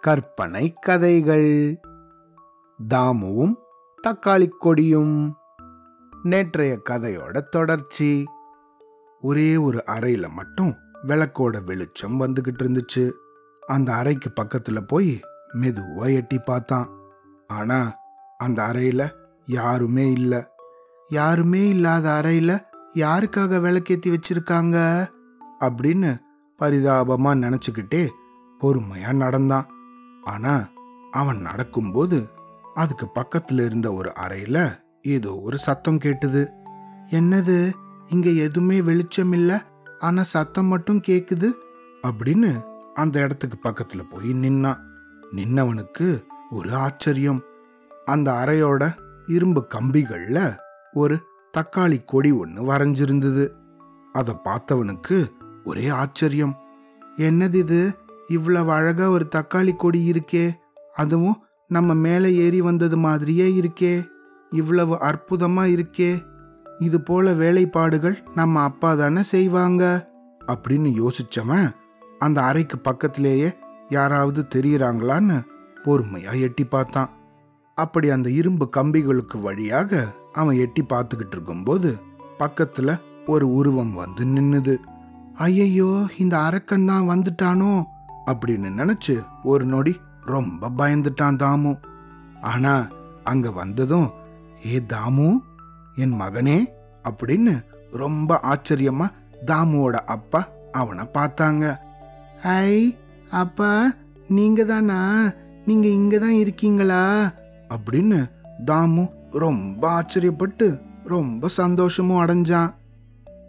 கற்பனை கதைகள். தாமுவும் தக்காளி கொடியும். நேற்றைய கதையோட தொடர்ச்சி. ஒரே ஒரு அறையில மட்டும் விளக்கோட வெளிச்சம் வந்துகிட்டு இருந்துச்சு. அந்த அறைக்கு பக்கத்துல போய் மெதுவா எட்டி பார்த்தான். ஆனா அந்த அறையில யாருமே இல்ல. யாருமே இல்லாத அறையில யாருக்காக விளக்கேத்தி வச்சிருக்காங்க? அப்படின்னு பரிதாபமா நினச்சிக்கிட்டே பொறுமையா நடந்தான். ஆனா அவன் நடக்கும்போது அதுக்கு பக்கத்துல இருந்த ஒரு அறையில் ஏதோ ஒரு சத்தம் கேட்டுது. என்னது? இங்க எதுவுமே வெளிச்சம் இல்ல? ஆனா சத்தம் மட்டும் கேக்குது? அப்படின்னு அந்த இடத்துக்கு பக்கத்துல போய் நின்னான். நின்னவனுக்கு ஒரு ஆச்சரியம். அந்த அறையோட இரும்பு கம்பிகள்ல ஒரு தக்காளி கொடி ஒன்று வரைஞ்சிருந்தது. அதை பார்த்தவனுக்கு ஒரே ஆச்சரியம். என்னது இது இவ்வளவு அழகா ஒரு தக்காளி கொடி இருக்கே. அதுவும் நம்ம மேலே ஏறி வந்தது மாதிரியே இருக்கே. இவ்வளவு அற்புதமா இருக்கே. இது போல வேலைப்பாடுகள் நம்ம அப்பா தானே செய்வாங்க. அப்படின்னு யோசிச்சவன் அந்த அறைக்கு பக்கத்திலேயே யாராவது தெரியறாங்களான்னு பொறுமையா எட்டி பார்த்தான். அப்படி அந்த இரும்பு கம்பிகளுக்கு வழியாக அவன் எட்டி பார்த்துக்கிட்டு இருக்கும்போது பக்கத்துல ஒரு உருவம் வந்து நின்னுது. ஐயையோ இந்த அரக்கன் தான் வந்துட்டானோ? அப்படின்னு நினைச்சு ஒரு நொடி ரொம்ப பயந்துட்டான் தாமு. ஆனா அங்க வந்ததும் ஏ தாமு என் மகனே? அப்படின்னு ரொம்ப ஆச்சரியமா தாமுவோட அப்பா அவனை பார்த்தாங்க. ஐ அப்பா நீங்க தானா? நீங்க இங்க தான் இருக்கீங்களா? அப்படின்னு தாமு ரொம்ப ஆச்சரியப்பட்டு ரொம்ப சந்தோஷமும் அடைஞ்சான்.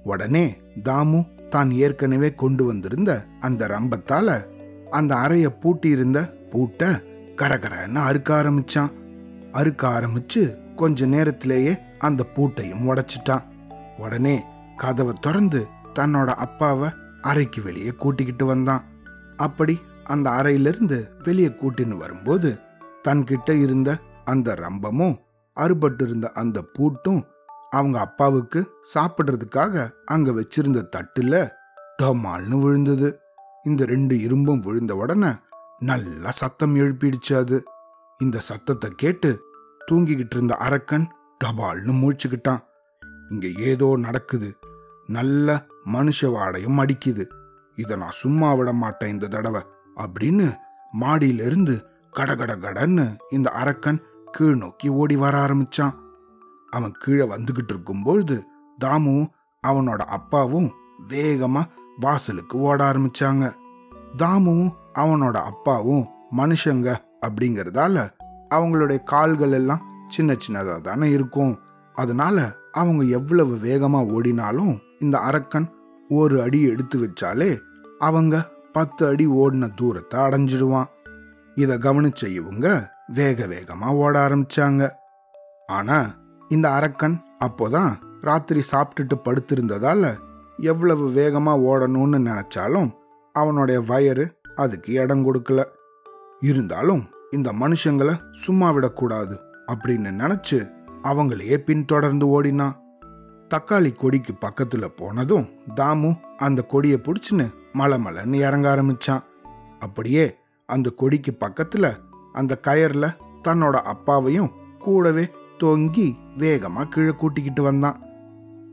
உடனே தாமு தான் ஏற்கனவே கொண்டு வந்திருந்த அந்த ரம்பத்தால அந்த அறைய பூட்டியிருந்த பூட்டை பூட்ட கரகரன்னு அறுக்க ஆரம்பிச்சான். அறுக்க ஆரம்பிச்சு கொஞ்ச நேரத்திலேயே அந்த பூட்டையும் உடைச்சிட்டான். உடனே கதவை திறந்து தன்னோட அப்பாவை அறைக்கு வெளியே கூட்டிக்கிட்டு வந்தான். அப்படி அந்த அறையிலிருந்து வெளியே கூட்டின்னு வரும்போது தன்கிட்ட இருந்த அந்த ரம்பமும் அறுபட்டு இருந்த அந்த பூட்டும் அவங்க அப்பாவுக்கு சாப்பிடுறதுக்காக அங்க வச்சிருந்த தட்டுல டமால்னு விழுந்தது. இந்த ரெண்டு இரும்பும் விழுந்த உடனே நல்லா சத்தம் எழுப்பிடுச்சு அது. இந்த சத்தத்தை கேட்டு தூங்கிக்கிட்டு இருந்த அரக்கன் டபால்னு மூழ்ச்சிக்கிட்டான். இங்க ஏதோ நடக்குது. நல்ல மனுஷ வாடையும் அடிக்குது. இதை நான் சும்மா விட மாட்டேன் இந்த தடவை அப்படின்னு மாடியில இருந்து கடகட கடன்னு இந்த அரக்கன் கீழ் நோக்கி ஓடி வர ஆரம்பிச்சான். அவன் கீழே வந்துகிட்டு இருக்கும்பொழுது தாமுவும் அவனோட அப்பாவும் வேகமா வாசலுக்கு ஓட ஆரம்பிச்சாங்க. தாமுவும் அவனோட அப்பாவும் மனுஷங்க அப்படிங்கறதால அவங்களுடைய கால்கள் எல்லாம் சின்ன சின்னதா தானே இருக்கும். அதனால அவங்க எவ்வளவு வேகமா ஓடினாலும் இந்த அரக்கன் ஒரு அடி எடுத்து வச்சாலே அவங்க பத்து அடி ஓடின தூரத்தை அடைஞ்சிடுவான். இதை கவனிச்ச இவங்க வேக வேகமா ஓட ஆரம்பிச்சாங்க. ஆனா இந்த அரக்கன் அப்போதான் ராத்திரி சாப்பிட்டுட்டு படுத்திருந்ததால எவ்வளவு வேகமா ஓடணும்னு நினைச்சாலும் அவனுடைய வயறு அதுக்கு இடம் கொடுக்கல. இருந்தாலும் இந்த மனுஷங்களை சும்மா விடக்கூடாது அப்படின்னு நினைச்சு அவங்களையே பின்தொடர்ந்து ஓடினான் தக்காளி கொடிக்கு பக்கத்துல போனதும் தாமு அந்த கொடியை பிடிச்சின்னு மலை மலைன்னு இறங்க ஆரம்பிச்சான். அப்படியே அந்த கொடிக்கு பக்கத்துல அந்த கயர்ல தன்னோட அப்பாவையும் கூடவே தொங்கி வேகமா கீழே கூட்டிக்கிட்டு வந்தான்.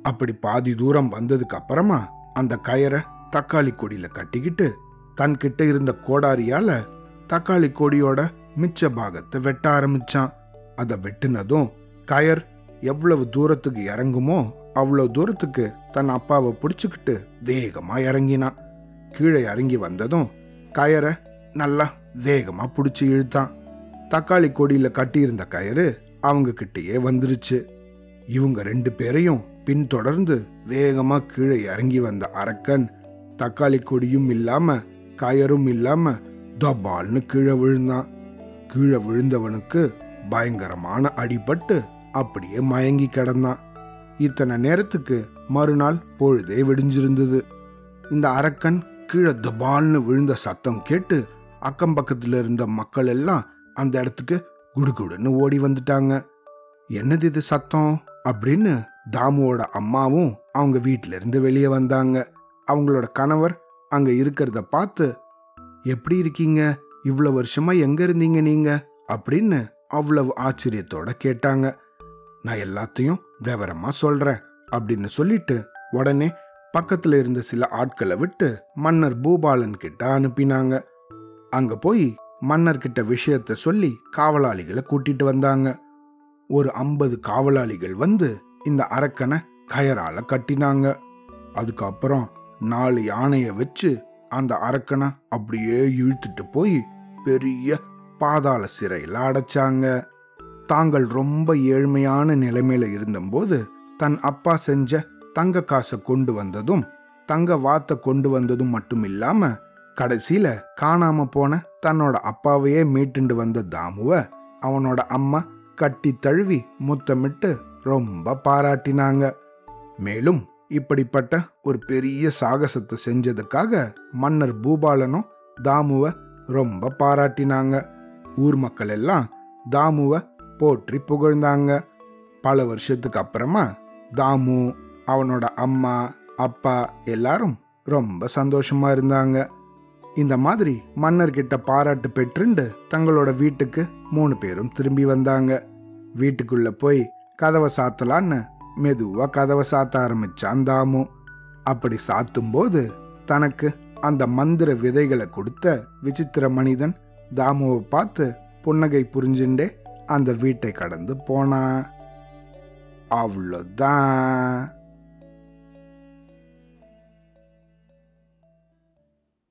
அப்படி பாதி தூரம் வந்ததுக்கு அப்புறமா அந்த கயரை தக்காளி கொடியில கட்டிக்கிட்டு தன்கிட்ட இருந்த கோடாரியால தக்காளி கொடியோட மிச்ச பாகத்தை வெட்ட ஆரம்பிச்சான். அதை வெட்டினதும் கயர் எவ்வளவு தூரத்துக்கு இறங்குமோ அவ்வளவு தூரத்துக்கு தன் அப்பாவை பிடிச்சுக்கிட்டு வேகமா இறங்கினான். கீழே இறங்கி வந்ததும் கயரை நல்லா வேகமா பிடிச்சி இழுத்தான். தக்காளி கொடியில கட்டியிருந்த கயிறு அவங்க கிட்டேயே வந்துருச்சு. இவங்க ரெண்டு பேரையும் பின்தொடர்ந்து வேகமா கீழே இறங்கி வந்த அரக்கன் தக்காளி கொடியும் இல்லாம கயரும் இல்லாம தபால்னு கீழே விழுந்தான். கீழே விழுந்தவனுக்கு பயங்கரமான அடிபட்டு அப்படியே மயங்கி கிடந்தான். இத்தனை நேரத்துக்கு மறுநாள் பொழுதே விடிஞ்சிருந்தது. இந்த அரக்கன் கீழே தபால்னு விழுந்த சத்தம் கேட்டு அக்கம் பக்கத்துல இருந்த மக்கள் எல்லாம் அந்த இடத்துக்கு குடுகுடுன்னு ஓடி வந்துட்டாங்க. என்னது இது சத்தம்? அப்படின்னு தாமுவோட அம்மாவும் அவங்க வீட்ல இருந்து வெளியே வந்தாங்க. அவங்களோட கணவர் அங்க இருக்கிறத பார்த்து எப்படி இருக்கீங்க? இவ்வளவு வருஷமா எங்க இருந்தீங்க நீங்க? அப்படின்னு அவ்வளவு ஆச்சரியத்தோட கேட்டாங்க. நான் எல்லாத்தையும் விவரமா சொல்றேன் அப்படின்னு சொல்லிட்டு உடனே பக்கத்துல இருந்த சில ஆட்களை விட்டு மன்னர் பூபாலன் கிட்ட அனுப்பினாங்க. அங்க போய் மன்னர்கிட்ட விஷயத்த சொல்லி காவலாளிகளை கூட்டிட்டு வந்தாங்க. ஒரு ஐம்பது காவலாளிகள் வந்து இந்த அரக்கனை கயரால கட்டினாங்க. அதுக்கப்புறம் நாலு யானையை வச்சு அந்த அரக்கனை அப்படியே இழுத்துட்டு போய் பெரிய பாதாள சிறையில் அடைச்சாங்க. தாங்கள் ரொம்ப ஏழ்மையான நிலைமையில இருந்தபோது தன் அப்பா செஞ்ச தங்க காசை கொண்டு வந்ததும் தங்க வாத்தை கொண்டு வந்ததும் மட்டும் இல்லாமல் கடைசியில காணாம போன தன்னோட அப்பாவையே மீட்டுண்டு வந்த தாமுவ அவனோட அம்மா கட்டி தழுவி முத்தமிட்டு ரொம்ப பாராட்டினாங்க. மேலும் இப்படிப்பட்ட ஒரு பெரிய சாகசத்தை செஞ்சதுக்காக மன்னர் பூபாலனும் தாமுவ ரொம்ப பாராட்டினாங்க. ஊர் மக்கள் எல்லாம் தாமுவ போற்றி புகழ்ந்தாங்க. பல வருஷத்துக்கு அப்புறமா தாமு அவனோட அம்மா அப்பா எல்லாரும் ரொம்ப சந்தோஷமா இருந்தாங்க. இந்த மாதிரி மன்னர்கிட்ட பாராட்டு பெற்றுண்டு தங்களோட வீட்டுக்கு மூணு பேரும் திரும்பி வந்தாங்க. வீட்டுக்குள்ள போய் கதவை சாத்தலான்னு மெதுவா கதவை சாத்த ஆரம்பிச்சான் தாமு அப்படி சாத்தும்போது தனக்கு அந்த மந்திர விதைகளை கொடுத்த விசித்திர மனிதன் தாமுவை பார்த்து புன்னகை புரிஞ்சுண்டே அந்த வீட்டை கடந்து போனான். அவ்வளோதான்.